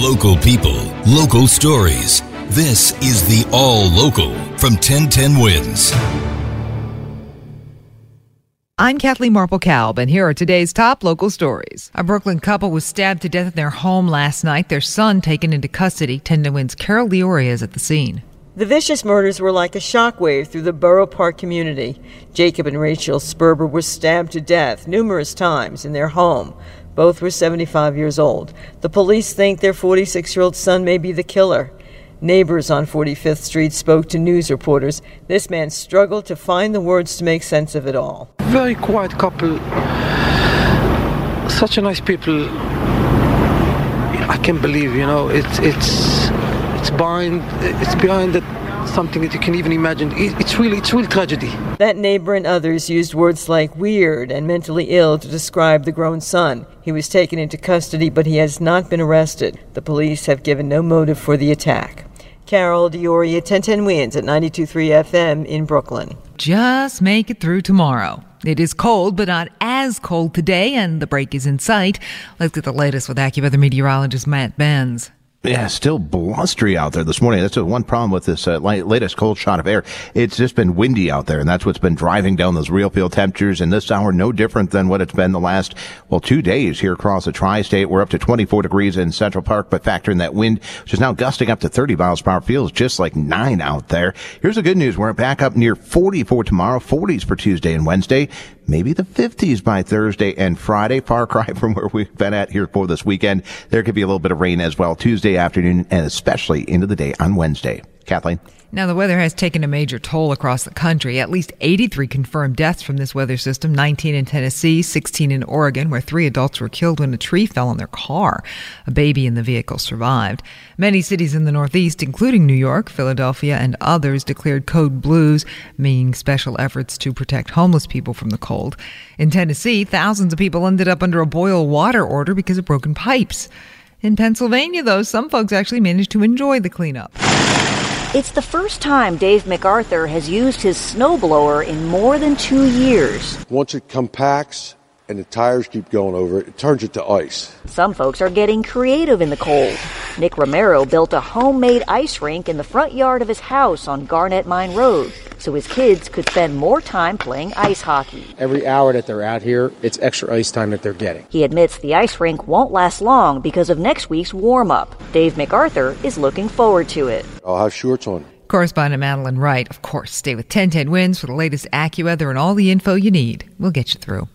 Local people, local stories. This is the All Local from 1010 Wins. I'm Kathleen Marple Kalb, and here are today's top local stories. A Brooklyn couple was stabbed to death in their home last night, their son taken into custody. 1010 Wins Carol D'Oria is at the scene. The vicious murders were like a shockwave through the Borough Park community. Jacob and Rachel Sperber were stabbed to death numerous times in their home. Both were 75 years old. The police think their 46 year old son may be the killer. Neighbors on 45th Street spoke to news reporters. This man struggled to find the words to make sense of it all. Very quiet couple. Such a nice people. I can't believe, you know, it's it's it's behind it's behind that something that you can even imagine. It's really it's real tragedy. That neighbor and others used words like weird and mentally ill to describe the grown son. He was taken into custody, but he has not been arrested. The police have given no motive for the attack. Carol D'Oria, 1010 Wins at 92.3 FM in Brooklyn. Just make it through tomorrow. It is cold, but not as cold today, and the break is in sight. Let's get the latest with AccuWeather meteorologist Matt Benz. Yeah, still blustery out there this morning. That's the one problem with this uh, latest cold shot of air. It's just been windy out there, and that's what's been driving down those RealFeel temperatures. And this hour, no different than what it's been the last, well, two days here across the tri-state. We're up to 24 degrees in Central Park, but factor in that wind, which is now gusting up to 30 miles per hour. Feels just like nine out there. Here's the good news. We're back up near 44 tomorrow, 40s for Tuesday and Wednesday maybe the 50s by Thursday and Friday. Far cry from where we've been at here for this weekend. There could be a little bit of rain as well Tuesday afternoon and especially into the day on Wednesday. Kathleen? Now, the weather has taken a major toll across the country. At least 83 confirmed deaths from this weather system 19 in Tennessee, 16 in Oregon, where three adults were killed when a tree fell on their car. A baby in the vehicle survived. Many cities in the Northeast, including New York, Philadelphia, and others, declared code blues, meaning special efforts to protect homeless people from the cold. In Tennessee, thousands of people ended up under a boil water order because of broken pipes. In Pennsylvania, though, some folks actually managed to enjoy the cleanup. It's the first time Dave MacArthur has used his snowblower in more than two years. Once it compacts and the tires keep going over it, it turns it to ice. Some folks are getting creative in the cold. Nick Romero built a homemade ice rink in the front yard of his house on Garnet Mine Road so his kids could spend more time playing ice hockey. Every hour that they're out here, it's extra ice time that they're getting. He admits the ice rink won't last long because of next week's warm up. Dave MacArthur is looking forward to it. I'll have shorts on. Correspondent Madeline Wright, of course, stay with 1010 Wins for the latest AccuWeather and all the info you need. We'll get you through.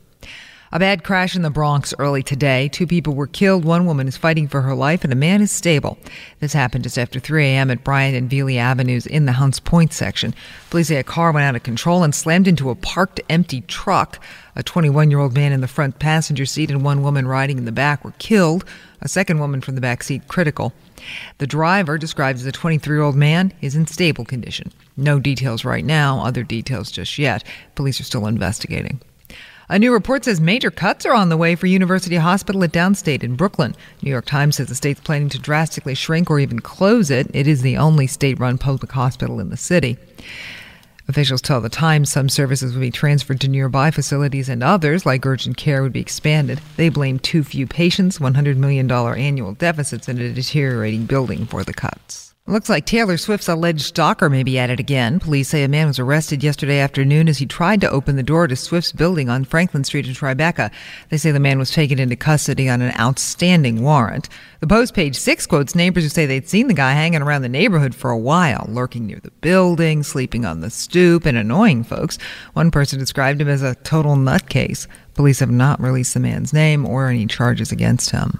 A bad crash in the Bronx early today. Two people were killed. One woman is fighting for her life, and a man is stable. This happened just after 3 a.m. at Bryant and Viele Avenues in the Hunts Point section. Police say a car went out of control and slammed into a parked empty truck. A 21 year old man in the front passenger seat and one woman riding in the back were killed. A second woman from the back seat critical. The driver, described as a 23 year old man, is in stable condition. No details right now, other details just yet. Police are still investigating. A new report says major cuts are on the way for University Hospital at Downstate in Brooklyn. New York Times says the state's planning to drastically shrink or even close it. It is the only state run public hospital in the city. Officials tell the Times some services will be transferred to nearby facilities and others, like urgent care, would be expanded. They blame too few patients, $100 million annual deficits, and a deteriorating building for the cuts. Looks like Taylor Swift's alleged stalker may be at it again. Police say a man was arrested yesterday afternoon as he tried to open the door to Swift's building on Franklin Street in Tribeca. They say the man was taken into custody on an outstanding warrant. The Post page six quotes neighbors who say they'd seen the guy hanging around the neighborhood for a while, lurking near the building, sleeping on the stoop, and annoying folks. One person described him as a total nutcase. Police have not released the man's name or any charges against him.